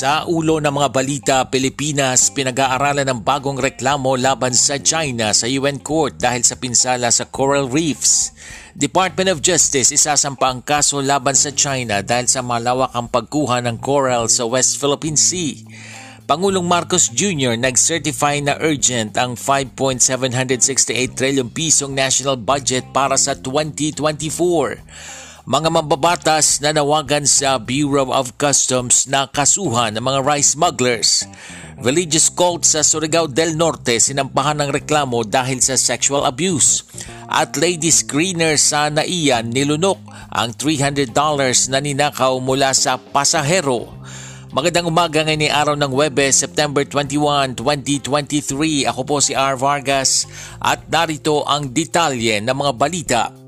Sa ulo ng mga balita, Pilipinas pinag-aaralan ng bagong reklamo laban sa China sa UN Court dahil sa pinsala sa coral reefs. Department of Justice isasampa ang kaso laban sa China dahil sa malawak ang pagkuha ng coral sa West Philippine Sea. Pangulong Marcos Jr. nag-certify na urgent ang 5.768 trillion pisong national budget para sa 2024 mga mambabatas na nawagan sa Bureau of Customs na kasuhan ng mga rice smugglers. Religious cult sa Surigao del Norte sinampahan ng reklamo dahil sa sexual abuse. At lady screener sa Naiya nilunok ang $300 na ninakaw mula sa pasahero. Magandang umaga ngayon araw ng Webes, September 21, 2023. Ako po si R. Vargas at narito ang detalye ng mga balita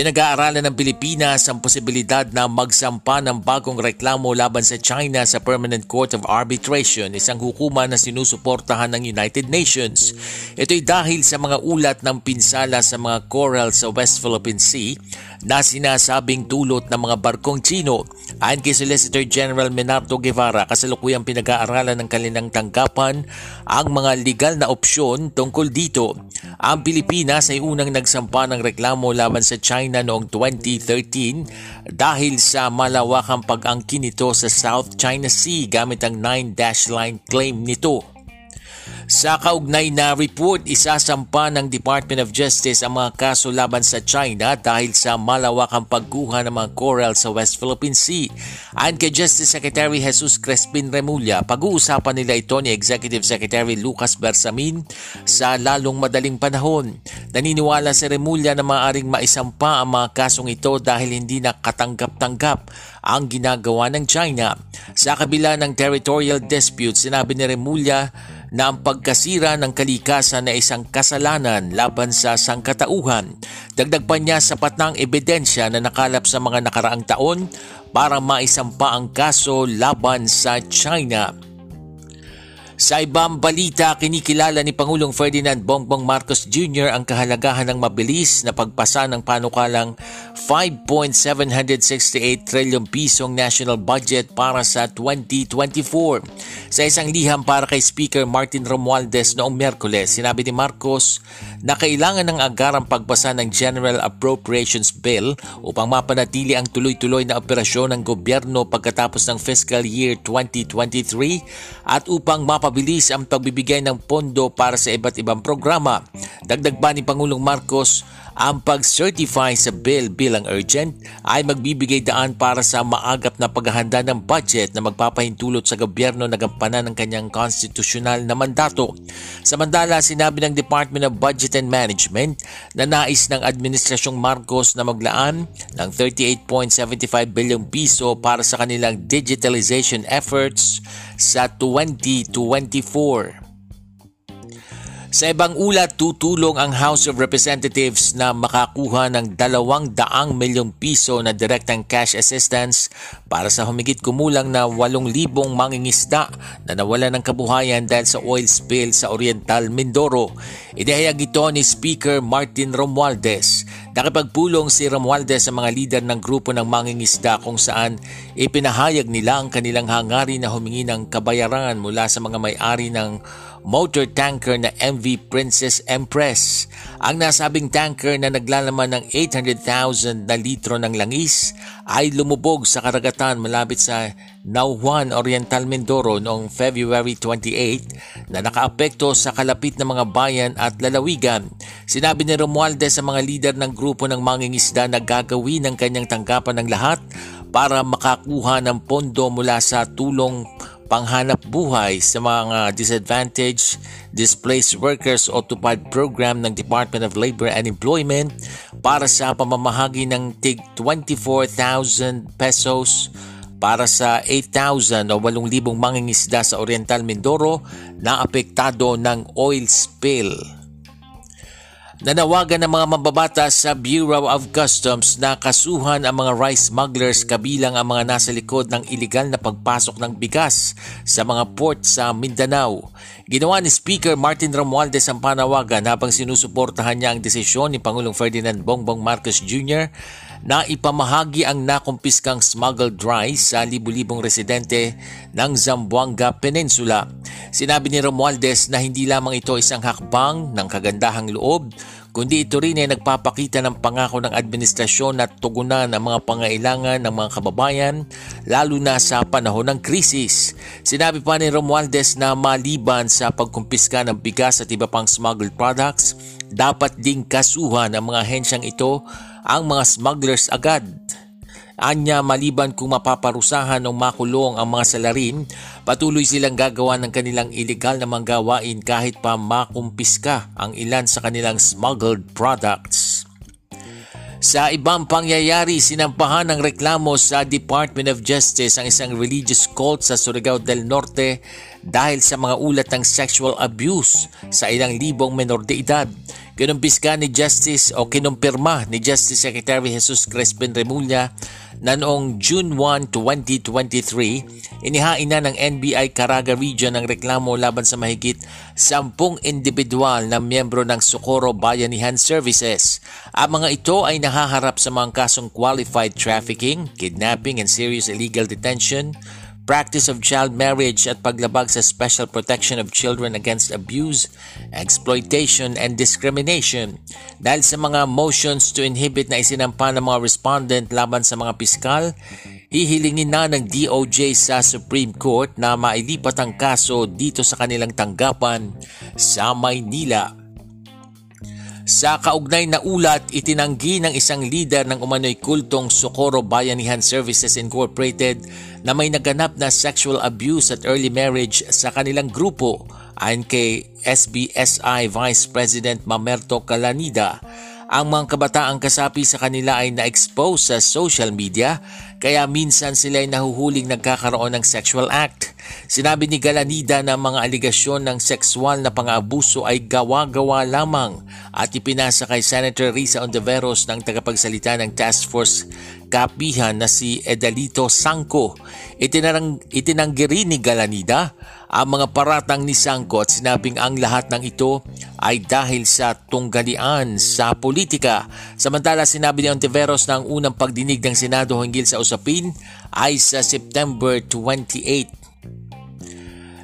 Pinag-aaralan ng Pilipinas ang posibilidad na magsampa ng bagong reklamo laban sa China sa Permanent Court of Arbitration, isang hukuman na sinusuportahan ng United Nations. Ito'y dahil sa mga ulat ng pinsala sa mga coral sa West Philippine Sea na sinasabing tulot ng mga barkong Chino. Ayon kay Solicitor General Menardo Guevara, kasalukuyang pinag-aaralan ng kanilang tanggapan ang mga legal na opsyon tungkol dito. Ang Pilipinas ay unang nagsampa ng reklamo laban sa China China noong 2013 dahil sa malawakang pag-angkin nito sa South China Sea gamit ang 9-dash line claim nito. Sa kaugnay na report, isasampa ng Department of Justice ang mga kaso laban sa China dahil sa malawakang pagkuha ng mga coral sa West Philippine Sea. Ayon kay Justice Secretary Jesus Crespin Remulla, pag-uusapan nila ito ni Executive Secretary Lucas Bersamin sa lalong madaling panahon. Naniniwala si Remulla na maaaring maisampa ang mga kasong ito dahil hindi nakatanggap-tanggap ang ginagawa ng China. Sa kabila ng territorial dispute, sinabi ni Remulla na ang pagkasira ng kalikasan na isang kasalanan laban sa sangkatauhan. Dagdag pa niya sapat na ang ebidensya na nakalap sa mga nakaraang taon para maisampa ang kaso laban sa China. Sa ibang balita, kinikilala ni Pangulong Ferdinand Bongbong Marcos Jr. ang kahalagahan ng mabilis na pagpasa ng panukalang 5.768 trillion pisong national budget para sa 2024. Sa isang liham para kay Speaker Martin Romualdez noong Merkules, sinabi ni Marcos na kailangan ng agarang pagpasa ng General Appropriations Bill upang mapanatili ang tuloy-tuloy na operasyon ng gobyerno pagkatapos ng fiscal year 2023 at upang mapabilis ang pagbibigay ng pondo para sa iba't ibang programa. Dagdag ba ni Pangulong Marcos, ang pag-certify sa bill bilang urgent ay magbibigay daan para sa maagap na paghahanda ng budget na magpapahintulot sa gobyerno na gampanan ng kanyang konstitusyonal na mandato. Samantala, sinabi ng Department of Budget and Management na nais ng Administrasyong Marcos na maglaan ng 38.75 bilyong piso para sa kanilang digitalization efforts sa 2024. Sa ibang ulat, tutulong ang House of Representatives na makakuha ng 200 milyong piso na direktang cash assistance para sa humigit kumulang na 8,000 mangingisda na nawala ng kabuhayan dahil sa oil spill sa Oriental Mindoro. Idehayag ito ni Speaker Martin Romualdez. Nakipagpulong si Romualdez sa mga lider ng grupo ng mangingisda kung saan ipinahayag nila ang kanilang hangarin na humingi ng kabayaran mula sa mga may-ari ng motor tanker na MV Princess Empress. Ang nasabing tanker na naglalaman ng 800,000 na litro ng langis ay lumubog sa karagatan malapit sa Nauhan, Oriental Mindoro noong February 28 na nakaapekto sa kalapit na mga bayan at lalawigan. Sinabi ni Romualdez sa mga lider ng grupo ng mangingisda na gagawin ng kanyang tanggapan ng lahat para makakuha ng pondo mula sa tulong panghanap buhay sa mga disadvantaged displaced workers o tupad program ng Department of Labor and Employment para sa pamamahagi ng tig 24,000 pesos para sa 8,000 o 8,000 mangingisda sa Oriental Mindoro na apektado ng oil spill. Nanawagan ng mga mababatas sa Bureau of Customs na kasuhan ang mga rice smugglers kabilang ang mga nasa likod ng ilegal na pagpasok ng bigas sa mga port sa Mindanao. Ginawa ni Speaker Martin Romualdez ang panawagan habang sinusuportahan niya ang desisyon ni Pangulong Ferdinand Bongbong Marcos Jr. na ipamahagi ang nakumpiskang smuggled rice sa libu-libong residente ng Zamboanga Peninsula. Sinabi ni Romualdez na hindi lamang ito isang hakbang ng kagandahang loob kundi ito rin ay nagpapakita ng pangako ng administrasyon na tugunan ang mga pangailangan ng mga kababayan lalo na sa panahon ng krisis. Sinabi pa ni Romualdez na maliban sa pagkumpiska ng bigas at iba pang smuggled products, dapat ding kasuhan ang mga hensyang ito ang mga smugglers agad. Anya maliban kung mapaparusahan o makulong ang mga salarin, patuloy silang gagawa ng kanilang ilegal na mga gawain kahit pa makumpiska ang ilan sa kanilang smuggled products. Sa ibang pangyayari, sinampahan ng reklamo sa Department of Justice ang isang religious cult sa Surigao del Norte dahil sa mga ulat ng sexual abuse sa ilang libong menor de edad. Kinumpiska ni Justice o kinumpirma ni Justice Secretary Jesus Crespin Remulla na noong June 1, 2023, inihain na ng NBI Caraga Region ang reklamo laban sa mahigit 10 individual na miyembro ng Socorro Bayanihan Services. Ang mga ito ay nahaharap sa mga kasong qualified trafficking, kidnapping and serious illegal detention, practice of child marriage at paglabag sa special protection of children against abuse, exploitation, and discrimination. Dahil sa mga motions to inhibit na isinampa ng mga respondent laban sa mga piskal, hihilingin na ng DOJ sa Supreme Court na mailipat ang kaso dito sa kanilang tanggapan sa Maynila. Sa kaugnay na ulat, itinanggi ng isang leader ng umano'y kultong Socorro Bayanihan Services Incorporated na may naganap na sexual abuse at early marriage sa kanilang grupo. Ayon kay SBSI Vice President Mamerto Calanida ang mga kabataang kasapi sa kanila ay na-expose sa social media kaya minsan sila ay nahuhuling nagkakaroon ng sexual act. Sinabi ni Galanida na mga aligasyon ng sexual na pang-abuso ay gawa-gawa lamang at ipinasa kay Senator Risa Ontiveros ng tagapagsalita ng Task Force kapihan na si Edalito Sangko. Itinarang, itinanggi ni Galanida ang mga paratang ni Sangko at sinabing ang lahat ng ito ay dahil sa tunggalian sa politika. Samantala sinabi ni Ontiveros na ang unang pagdinig ng Senado hinggil sa usapin ay sa September 28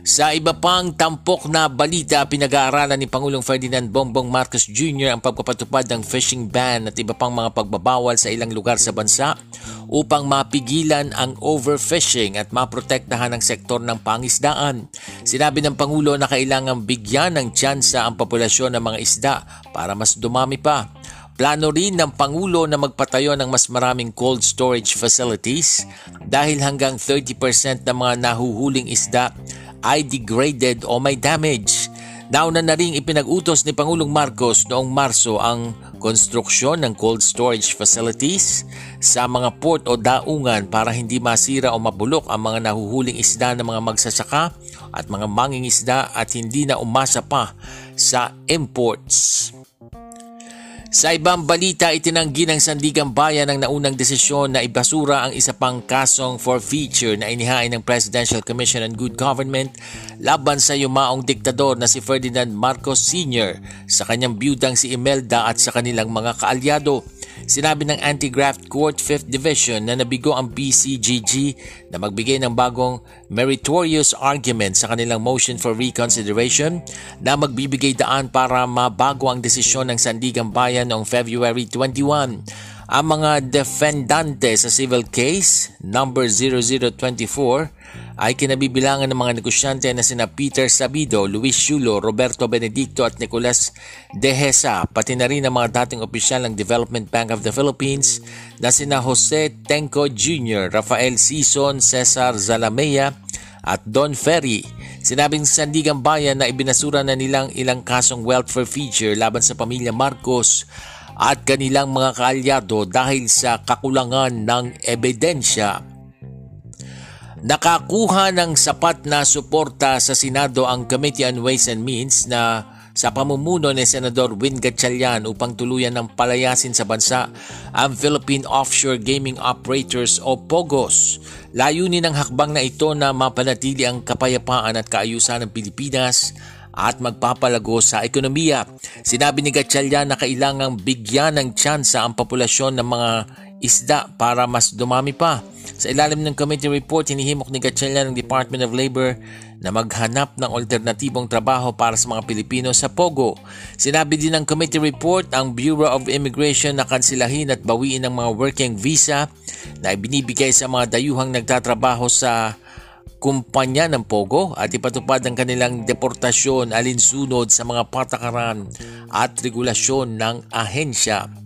sa iba pang tampok na balita, pinag-aaralan ni Pangulong Ferdinand Bongbong Marcos Jr. ang pagpapatupad ng fishing ban at iba pang mga pagbabawal sa ilang lugar sa bansa upang mapigilan ang overfishing at maprotektahan ang sektor ng pangisdaan. Sinabi ng Pangulo na kailangang bigyan ng tsansa ang populasyon ng mga isda para mas dumami pa. Plano rin ng Pangulo na magpatayo ng mas maraming cold storage facilities dahil hanggang 30% ng mga nahuhuling isda ay degraded o may damage. Nauna na rin ipinag-utos ni Pangulong Marcos noong Marso ang konstruksyon ng cold storage facilities sa mga port o daungan para hindi masira o mabulok ang mga nahuhuling isda ng mga magsasaka at mga manging isda at hindi na umasa pa sa imports. Sa ibang balita, itinanggi ng Sandigang Bayan ang naunang desisyon na ibasura ang isa pang kasong for feature na inihain ng Presidential Commission on Good Government laban sa yumaong diktador na si Ferdinand Marcos Sr. sa kanyang biyudang si Imelda at sa kanilang mga kaalyado. Sinabi ng Anti-Graft Court 5th Division na nabigo ang PCGG na magbigay ng bagong meritorious argument sa kanilang motion for reconsideration na magbibigay daan para mabago ang desisyon ng Sandigang Bayan noong February 21. Ang mga defendante sa civil case number 0024 ay kinabibilangan ng mga negosyante na sina Peter Sabido, Luis Chulo, Roberto Benedicto at Nicolas Dehesa, pati na rin ang mga dating opisyal ng Development Bank of the Philippines na sina Jose Tenco Jr., Rafael Sison, Cesar Zalamea at Don Ferry. Sinabing sa Sandigang Bayan na ibinasura na nilang ilang kasong welfare feature laban sa pamilya Marcos at kanilang mga kaalyado dahil sa kakulangan ng ebidensya. Nakakuha ng sapat na suporta sa Senado ang Committee on Ways and Means na sa pamumuno ni Senador Win Gatchalian upang tuluyan ng palayasin sa bansa ang Philippine Offshore Gaming Operators o POGOS. Layunin ng hakbang na ito na mapanatili ang kapayapaan at kaayusan ng Pilipinas at magpapalago sa ekonomiya. Sinabi ni Gatchalian na kailangang bigyan ng tsansa ang populasyon ng mga isda para mas dumami pa. Sa ilalim ng committee report, hinihimok ni Gatchalian ng Department of Labor na maghanap ng alternatibong trabaho para sa mga Pilipino sa Pogo. Sinabi din ng committee report ang Bureau of Immigration na kansilahin at bawiin ang mga working visa na ibinibigay sa mga dayuhang nagtatrabaho sa kumpanya ng Pogo at ipatupad ang kanilang deportasyon alinsunod sa mga patakaran at regulasyon ng ahensya.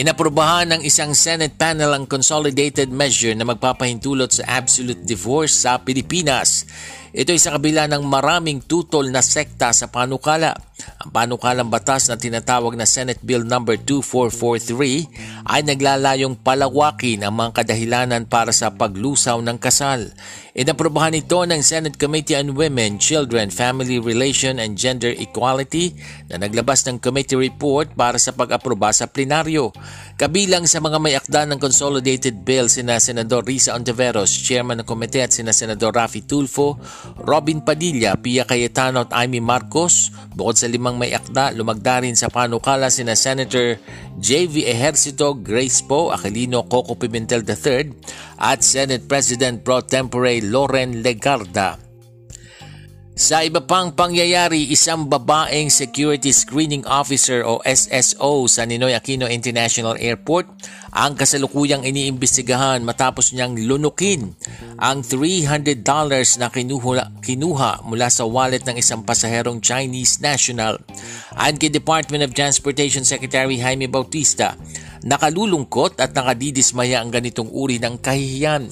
Inaprubahan ng isang Senate panel ang consolidated measure na magpapahintulot sa absolute divorce sa Pilipinas. Ito ay sa kabila ng maraming tutol na sekta sa panukala. Ang panukalang batas na tinatawag na Senate Bill No. 2443 ay naglalayong palawakin ang mga kadahilanan para sa paglusaw ng kasal. Inaprobahan ito ng Senate Committee on Women, Children, Family Relation and Gender Equality na naglabas ng committee report para sa pag-aproba sa plenaryo. Kabilang sa mga may akda ng consolidated bill sina Senador Risa Ontiveros, Chairman ng Komite at sina Senador Rafi Tulfo, Robin Padilla, Pia Cayetano at Amy Marcos. Bukod sa limang may akda, lumagda rin sa panukala sina Senator J.V. Ejercito, Grace Poe, Aquilino Coco Pimentel III at Senate President Pro Tempore Loren Legarda. Sa iba pang pangyayari, isang babaeng Security Screening Officer o SSO sa Ninoy Aquino International Airport ang kasalukuyang iniimbestigahan matapos niyang lunukin ang $300 na kinuha, kinuha mula sa wallet ng isang pasaherong Chinese national. Ayon kay Department of Transportation Secretary Jaime Bautista, Nakalulungkot at nakadidismaya ang ganitong uri ng kahihiyan.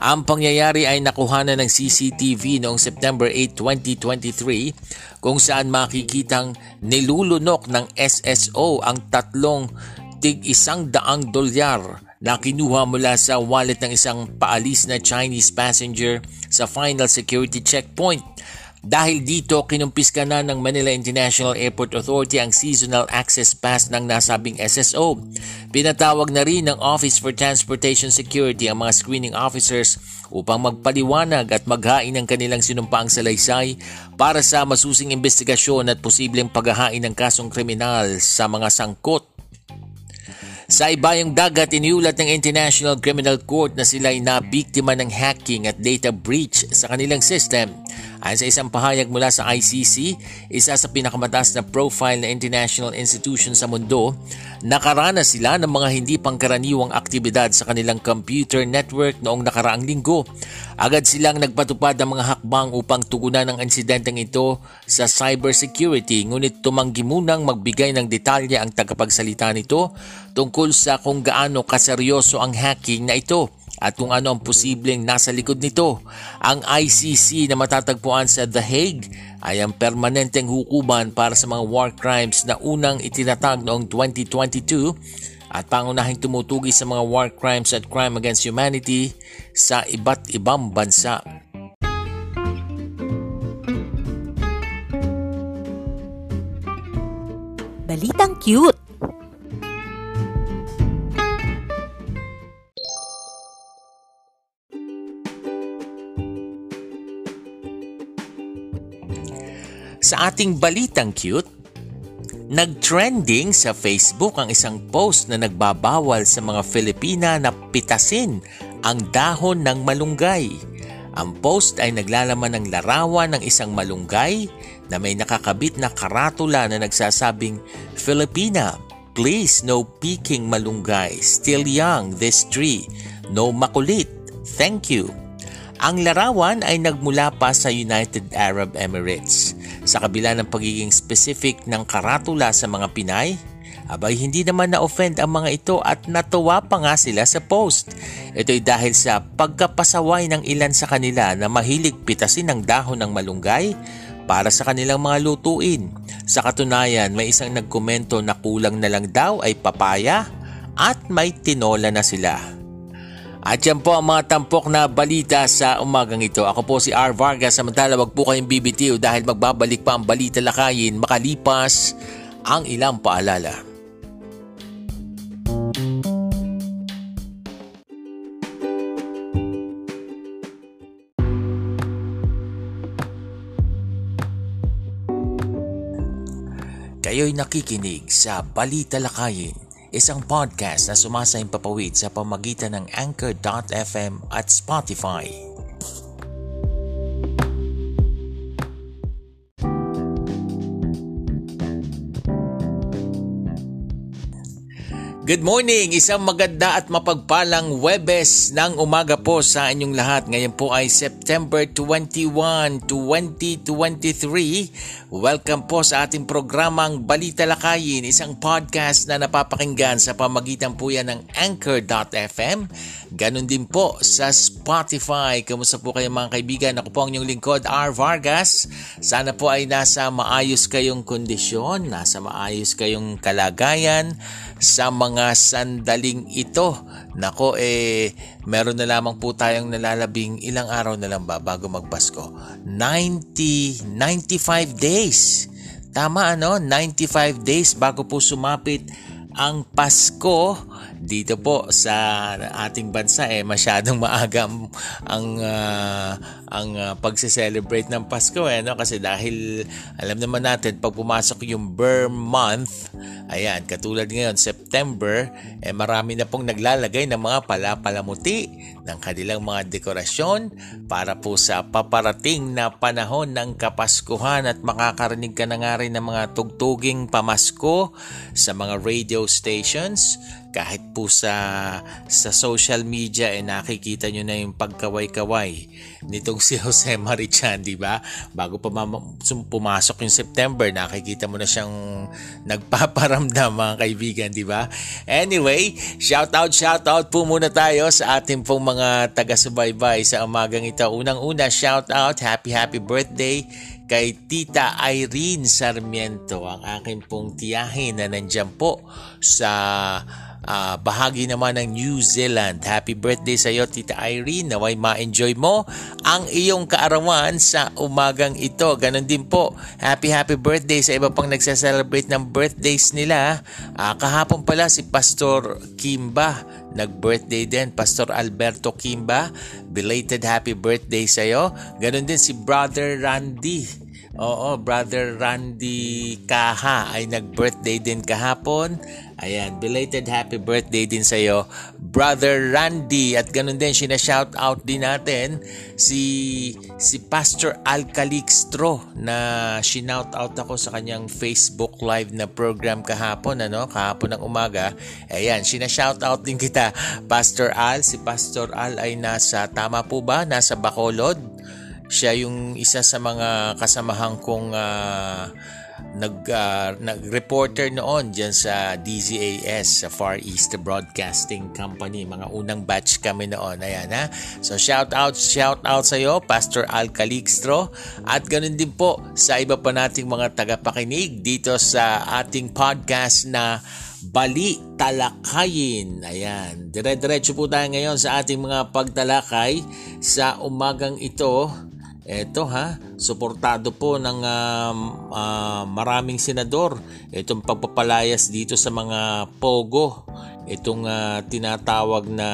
Ang pangyayari ay nakuhanan ng CCTV noong September 8, 2023 kung saan makikitang nilulunok ng SSO ang tatlong tig isang daang dolyar na kinuha mula sa wallet ng isang paalis na Chinese passenger sa final security checkpoint. Dahil dito, kinumpiska na ng Manila International Airport Authority ang seasonal access pass ng nasabing SSO. Pinatawag na rin ng Office for Transportation Security ang mga screening officers upang magpaliwanag at maghain ng kanilang sinumpaang salaysay para sa masusing investigasyon at posibleng paghahain ng kasong kriminal sa mga sangkot sa ibayang dagat, iniulat ng International Criminal Court na sila ay nabiktima ng hacking at data breach sa kanilang system. Ayon sa isang pahayag mula sa ICC, isa sa pinakamataas na profile na international institution sa mundo, nakaranas sila ng mga hindi pangkaraniwang aktibidad sa kanilang computer network noong nakaraang linggo. Agad silang nagpatupad ng mga hakbang upang tugunan ang insidenteng ito sa cybersecurity ngunit tumanggi munang magbigay ng detalye ang tagapagsalita nito tungkol sa kung gaano kaseryoso ang hacking na ito at kung ano ang posibleng nasa likod nito. Ang ICC na matatagpuan sa The Hague ay ang permanenteng hukuman para sa mga war crimes na unang itinatag noong 2022 at pangunahing tumutugi sa mga war crimes at crime against humanity sa iba't ibang bansa. Balitang cute! Sa ating balitang cute, nag-trending sa Facebook ang isang post na nagbabawal sa mga Filipina na pitasin ang dahon ng malunggay. Ang post ay naglalaman ng larawan ng isang malunggay na may nakakabit na karatula na nagsasabing, Filipina, please no peking malunggay, still young this tree, no makulit, thank you. Ang larawan ay nagmula pa sa United Arab Emirates. Sa kabila ng pagiging specific ng karatula sa mga Pinay, Abay hindi naman na-offend ang mga ito at natuwa pa nga sila sa post. Ito'y dahil sa pagkapasaway ng ilan sa kanila na mahilig pitasin ng dahon ng malunggay para sa kanilang mga lutuin. Sa katunayan, may isang nagkomento na kulang na lang daw ay papaya at may tinola na sila. At yan po ang mga tampok na balita sa umagang ito. Ako po si R. Vargas. Samantala wag po kayong BBTO dahil magbabalik pa ang balita lakayin makalipas ang ilang paalala. Kayo'y nakikinig sa Balita Lakayin, isang podcast na sumasayang papawid sa pamagitan ng Anchor.fm at Spotify. Good morning! Isang maganda at mapagpalang Webes ng umaga po sa inyong lahat. Ngayon po ay September 21, 2023. Welcome po sa ating programang Balita Lakayin, isang podcast na napapakinggan sa pamagitan po yan ng Anchor.fm. Ganon din po sa Spotify. Kamusta po kayo mga kaibigan? Ako po ang inyong lingkod, R. Vargas. Sana po ay nasa maayos kayong kondisyon, nasa maayos kayong kalagayan sa mga sandaling ito. Nako eh, meron na lamang po tayong nalalabing ilang araw na lang ba bago magpasko? 90, 95 days. Tama ano? 95 days bago po sumapit ang Pasko dito po sa ating bansa eh masyadong maaga ang ang, uh, ang uh, pagse-celebrate ng Pasko eh no? Kasi dahil alam naman natin pag pumasok yung Burr month ayan katulad ngayon September eh marami na pong naglalagay ng mga palapalamuti ng kanilang mga dekorasyon para po sa paparating na panahon ng Kapaskuhan. At makakarinig ka na nga rin ng mga tugtuging pamasko sa mga radio stations kahit po sa sa social media eh nakikita nyo na yung pagkaway-kaway nitong si Jose Marichan, di ba? Bago pa pumasok yung September, nakikita mo na siyang nagpaparamdam mga kaibigan, di ba? Anyway, shout out, shout out po muna tayo sa ating pong mga taga-subaybay sa umagang ito. Unang-una, shout out, happy happy birthday kay Tita Irene Sarmiento, ang akin pong tiyahin na nandyan po sa uh, bahagi naman ng New Zealand. Happy birthday sa iyo Tita Irene. Naway ma-enjoy mo ang iyong kaarawan sa umagang ito. Ganon din po. Happy happy birthday sa iba pang nagse-celebrate ng birthdays nila. Uh, kahapon pala si Pastor Kimba nag-birthday din. Pastor Alberto Kimba, belated happy birthday sa iyo. Ganon din si Brother Randy Oo, brother Randy Kaha ay nag-birthday din kahapon. Ayan, belated happy birthday din sa iyo, brother Randy. At ganun din sina-shout out din natin si si Pastor Al Calixtro na shinout out ako sa kanyang Facebook live na program kahapon ano, kahapon ng umaga. Ayan, sina-shout out din kita, Pastor Al. Si Pastor Al ay nasa tama po ba? Nasa Bacolod siya yung isa sa mga kasamahan kong uh, nag uh, nag-reporter noon diyan sa DZAS sa Far East Broadcasting Company. Mga unang batch kami noon. Ayan ha? So shout out shout out sa iyo Pastor Al Calixtro at ganoon din po sa iba pa nating mga tagapakinig dito sa ating podcast na Bali Talakayin. Ayan, dire-diretso po tayo ngayon sa ating mga pagtalakay sa umagang ito eto ha, suportado po ng uh, uh, maraming senador itong pagpapalayas dito sa mga pogo. Itong uh, tinatawag na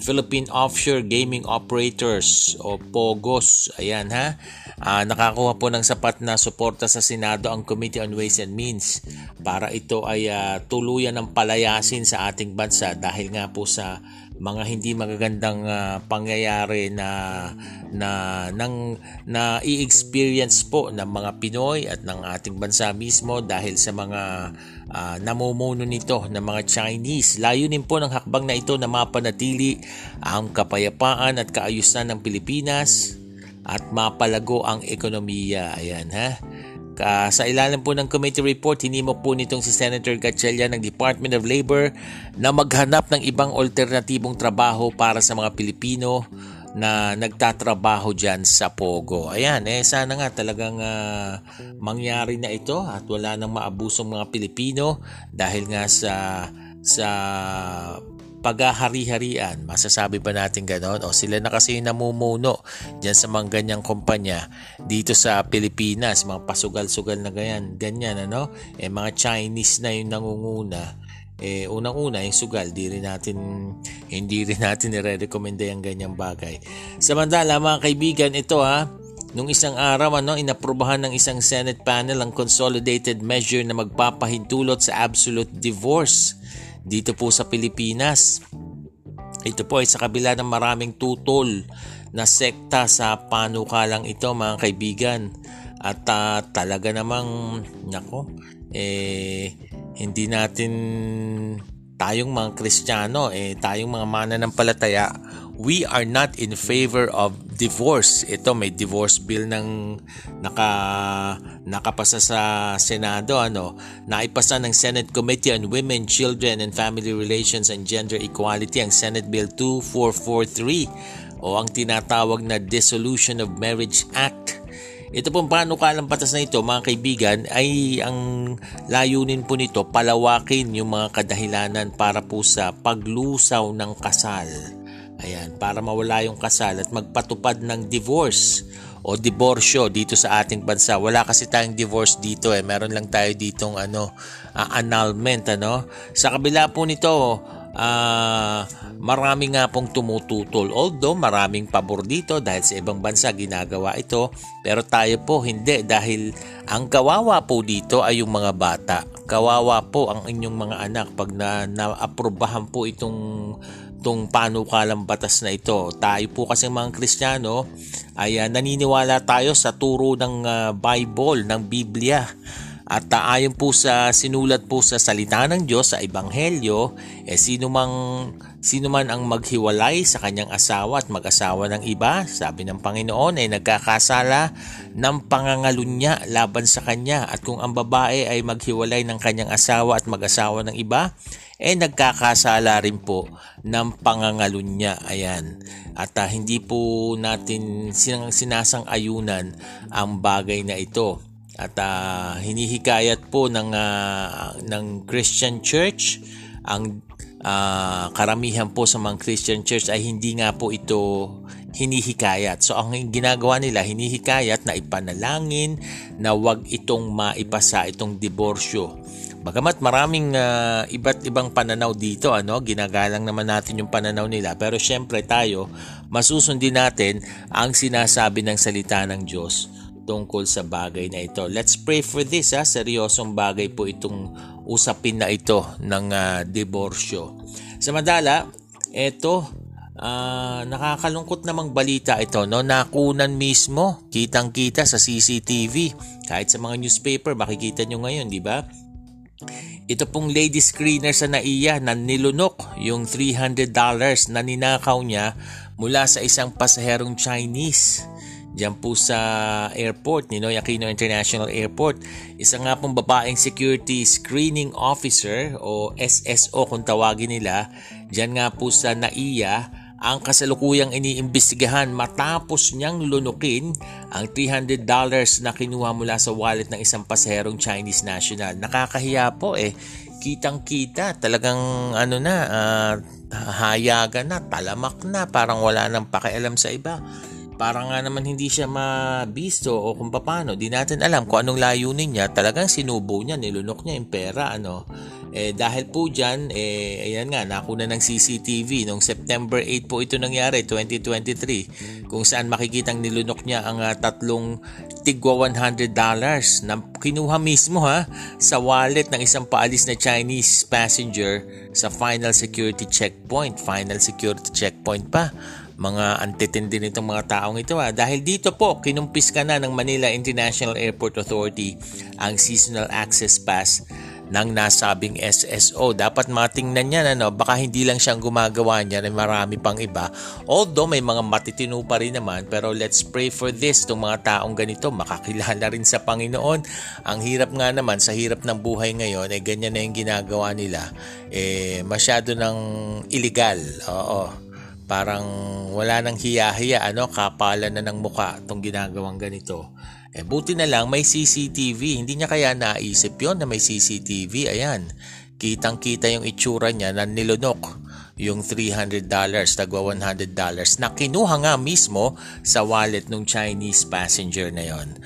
Philippine Offshore Gaming Operators o POGOS. Ayan ha. Uh, nakakuha po ng sapat na suporta sa Senado ang Committee on Ways and Means para ito ay uh, tuluyan ng palayasin sa ating bansa dahil nga po sa mga hindi magagandang uh, pangyayari na na nang na i-experience po ng mga Pinoy at ng ating bansa mismo dahil sa mga uh, namumuno nito ng mga Chinese. Layunin po ng hakbang na ito na mapanatili ang kapayapaan at kaayusan ng Pilipinas at mapalago ang ekonomiya. Ayan ha. Uh, sa ilalim po ng committee report, hinimo po nitong si Senator Gatchalian ng Department of Labor na maghanap ng ibang alternatibong trabaho para sa mga Pilipino na nagtatrabaho dyan sa Pogo. Ayan, eh sana nga talagang uh, mangyari na ito at wala nang maabusong mga Pilipino dahil nga sa sa paghahari-harian. Masasabi ba natin ganon? O sila na kasi namumuno dyan sa mga ganyang kumpanya dito sa Pilipinas. Mga pasugal-sugal na ganyan. Ganyan ano? Eh mga Chinese na yung nangunguna. Eh unang-una yung sugal, di rin natin hindi rin natin nire-recommenda yung ganyang bagay. Samantala mga kaibigan, ito ha, Nung isang araw, ano, inaprubahan ng isang Senate panel ang consolidated measure na magpapahintulot sa absolute divorce dito po sa Pilipinas. Ito po ay sa kabila ng maraming tutol na sekta sa panukalang ito mga kaibigan. At uh, talaga namang, nako, eh, hindi natin tayong mga Kristiyano, eh, tayong mga mananampalataya, we are not in favor of divorce. Ito may divorce bill ng naka nakapasa sa Senado ano, naipasa ng Senate Committee on Women, Children and Family Relations and Gender Equality ang Senate Bill 2443 o ang tinatawag na Dissolution of Marriage Act. Ito pong panukalang batas na ito mga kaibigan ay ang layunin po nito palawakin yung mga kadahilanan para po sa paglusaw ng kasal Ayan, para mawala yung kasal at magpatupad ng divorce o diborsyo dito sa ating bansa. Wala kasi tayong divorce dito eh. Meron lang tayo ditong ano, uh, annulment ano. Sa kabila po nito, uh, marami nga pong tumututol. Although maraming pabor dito dahil sa ibang bansa ginagawa ito, pero tayo po hindi dahil ang kawawa po dito ay yung mga bata. Kawawa po ang inyong mga anak pag na, na-aprobahan po itong itong panukalang batas na ito. Tayo po kasi mga Kristiyano ay uh, naniniwala tayo sa turo ng uh, Bible, ng Biblia. At uh, ayon po sa sinulat po sa salita ng Diyos sa Ebanghelyo, eh sino mang sino man ang maghiwalay sa kanyang asawa at mag-asawa ng iba, sabi ng Panginoon ay nagkakasala ng pangangalunya laban sa kanya. At kung ang babae ay maghiwalay ng kanyang asawa at mag-asawa ng iba, eh nagkakasala rin po ng pangangalunya. Ayan. At uh, hindi po natin sinasang-ayunan ang bagay na ito. At uh, hinihikayat po ng uh, ng Christian Church ang uh, karamihan po sa mga Christian Church ay hindi nga po ito hinihikayat. So ang ginagawa nila, hinihikayat na ipanalangin na wag itong maipasa itong diborsyo Bagamat maraming uh, iba't ibang pananaw dito, ano, ginagalang naman natin yung pananaw nila. Pero syempre tayo, masusundin natin ang sinasabi ng salita ng Diyos tungkol sa bagay na ito. Let's pray for this, ha. Seryosong bagay po itong usapin na ito ng uh, diborsyo. Samantala, ito, uh, nakakalungkot namang balita ito, no? Nakunan mismo, kitang-kita sa CCTV. Kahit sa mga newspaper, makikita nyo ngayon, di ba? Ito pong lady screener sa NAIA na nilunok yung $300 na ninakaw niya mula sa isang pasaherong Chinese. Diyan po sa airport, Ninoy Aquino International Airport. Isa nga pong babaeng security screening officer o SSO kung tawagin nila. Diyan nga po sa NAIA ang kasalukuyang iniimbestigahan matapos niyang lunukin ang $300 na kinuha mula sa wallet ng isang pasaherong Chinese national. Nakakahiya po eh. Kitang-kita, talagang ano na, uh, hayagan na, talamak na, parang wala nang pakialam sa iba. Parang nga naman hindi siya mabisto o kung paano, di natin alam kung anong layunin niya. Talagang sinubo niya, nilunok niya yung pera, ano eh, dahil po dyan, eh, ayan nga, nakuna ng CCTV. Noong September 8 po ito nangyari, 2023, kung saan makikitang nilunok niya ang uh, tatlong tigwa $100 na kinuha mismo ha sa wallet ng isang paalis na Chinese passenger sa final security checkpoint. Final security checkpoint pa mga antitindi nitong mga taong ito ha. Dahil dito po, kinumpis ka na ng Manila International Airport Authority ang seasonal access pass ng nasabing SSO. Dapat matingnan yan, ano, baka hindi lang siyang gumagawa niya, may marami pang iba. Although may mga matitino pa rin naman, pero let's pray for this, itong mga taong ganito, makakilala rin sa Panginoon. Ang hirap nga naman, sa hirap ng buhay ngayon, eh ganyan na yung ginagawa nila. Eh, masyado ng illegal. Oo. Parang wala nang hiya-hiya, ano, kapalan na ng muka itong ginagawang ganito. Eh buti na lang may CCTV. Hindi niya kaya naisip yon na may CCTV. Ayan, kitang-kita yung itsura niya na nilunok yung $300, tagwa $100 na kinuha nga mismo sa wallet ng Chinese passenger na yon.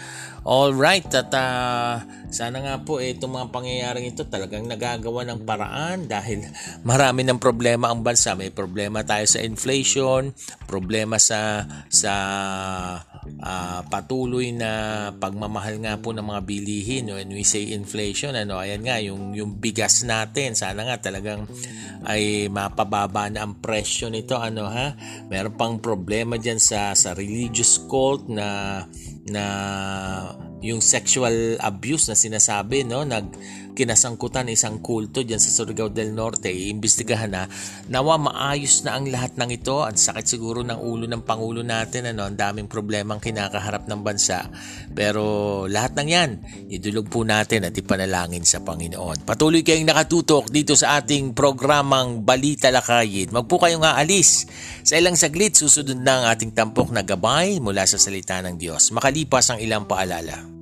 All right, at uh, sana nga po eh, itong mga pangyayaring ito talagang nagagawa ng paraan dahil marami ng problema ang bansa. May problema tayo sa inflation, problema sa sa uh, patuloy na pagmamahal nga po ng mga bilihin. When we say inflation, ano, ayan nga, yung, yung bigas natin, sana nga talagang ay mapababa na ang presyo nito. Ano, ha? Meron pang problema dyan sa, sa religious cult na na yung sexual abuse na sinasabi no? Nag kinasangkutan isang kulto diyan sa Surigao del Norte. Iimbestigahan na nawa maayos na ang lahat ng ito. Ang sakit siguro ng ulo ng pangulo natin ano? Ang daming problemang kinakaharap ng bansa. Pero lahat ng yan idulog po natin at ipanalangin sa Panginoon. Patuloy kayong nakatutok dito sa ating programang Balita Lakayin magpo kayong aalis. Sa ilang saglit susunod na ang ating tampok na gabay mula sa salita ng Diyos. Makalipas ang ilang paalala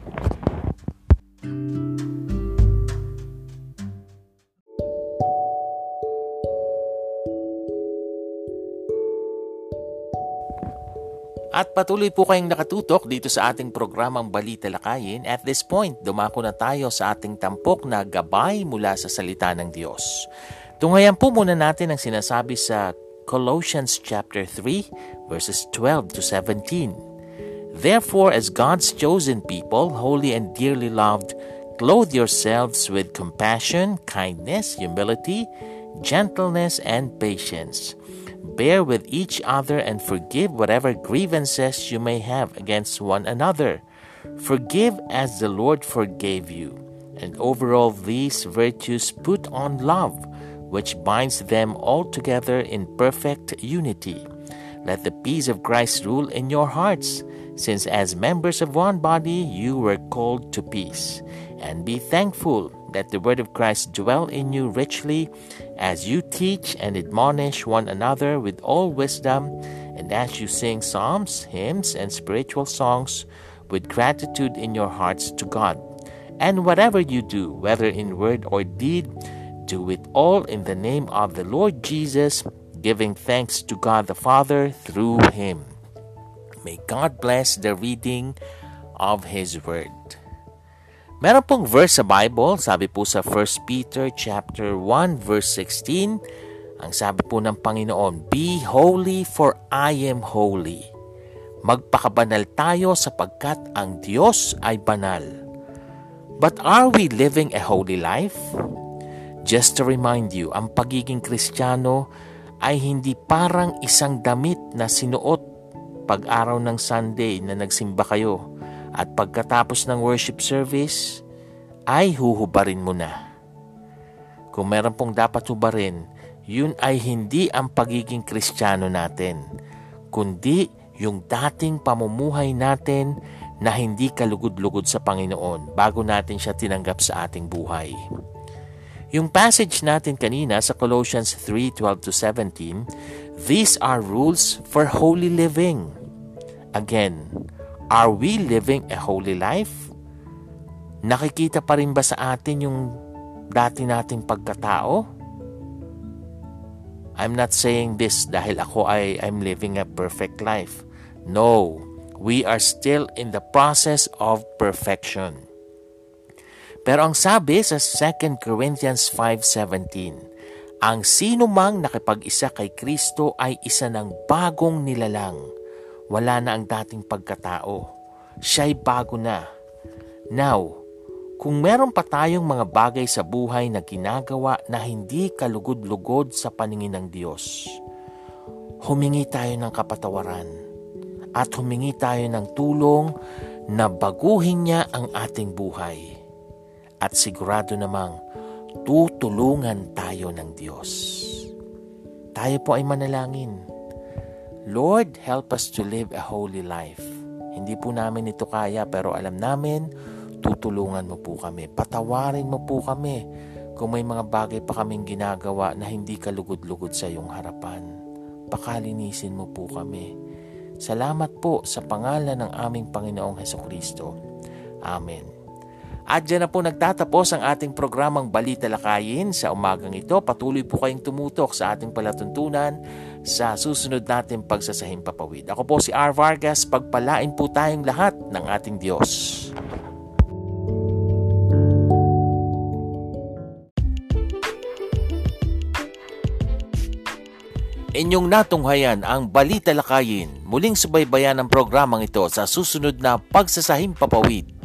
At patuloy po kayong nakatutok dito sa ating programang Balita Lakayin. At this point, dumako na tayo sa ating tampok na gabay mula sa salita ng Diyos. Tungayan po muna natin ang sinasabi sa Colossians chapter 3 verses 12 to 17. Therefore, as God's chosen people, holy and dearly loved, clothe yourselves with compassion, kindness, humility, gentleness, and patience Bear with each other and forgive whatever grievances you may have against one another. Forgive as the Lord forgave you. And over all these virtues put on love, which binds them all together in perfect unity. Let the peace of Christ rule in your hearts, since as members of one body you were called to peace. And be thankful. Let the word of Christ dwell in you richly as you teach and admonish one another with all wisdom, and as you sing psalms, hymns, and spiritual songs with gratitude in your hearts to God. And whatever you do, whether in word or deed, do it all in the name of the Lord Jesus, giving thanks to God the Father through him. May God bless the reading of his word. Meron pong verse sa Bible, sabi po sa 1 Peter chapter 1 verse 16, ang sabi po ng Panginoon, Be holy for I am holy. Magpakabanal tayo sapagkat ang Diyos ay banal. But are we living a holy life? Just to remind you, ang pagiging kristyano ay hindi parang isang damit na sinuot pag-araw ng Sunday na nagsimba kayo at pagkatapos ng worship service, ay huhubarin mo na. Kung meron pong dapat hubarin, yun ay hindi ang pagiging kristyano natin, kundi yung dating pamumuhay natin na hindi kalugod-lugod sa Panginoon bago natin siya tinanggap sa ating buhay. Yung passage natin kanina sa Colossians 3:12 to 17, these are rules for holy living. Again, Are we living a holy life? Nakikita pa rin ba sa atin yung dati nating pagkatao? I'm not saying this dahil ako ay I'm living a perfect life. No, we are still in the process of perfection. Pero ang sabi sa 2 Corinthians 5.17, ang sino mang nakipag-isa kay Kristo ay isa ng bagong nilalang. Wala na ang dating pagkatao. Siya'y bago na. Now, kung meron pa tayong mga bagay sa buhay na ginagawa na hindi kalugod-lugod sa paningin ng Diyos, humingi tayo ng kapatawaran at humingi tayo ng tulong na baguhin niya ang ating buhay at sigurado namang tutulungan tayo ng Diyos. Tayo po ay manalangin. Lord, help us to live a holy life. Hindi po namin ito kaya pero alam namin, tutulungan mo po kami. Patawarin mo po kami kung may mga bagay pa kaming ginagawa na hindi kalugod-lugod sa iyong harapan. Pakalinisin mo po kami. Salamat po sa pangalan ng aming Panginoong Heso Kristo. Amen. At dyan na po nagtatapos ang ating programang Balita Lakayin sa umagang ito. Patuloy po kayong tumutok sa ating palatuntunan sa susunod natin pagsasahim papawid. Ako po si R. Vargas. Pagpalain po tayong lahat ng ating Diyos. Inyong natunghayan ang Balita Lakayin. Muling subaybayan ang programang ito sa susunod na pagsasahim papawid.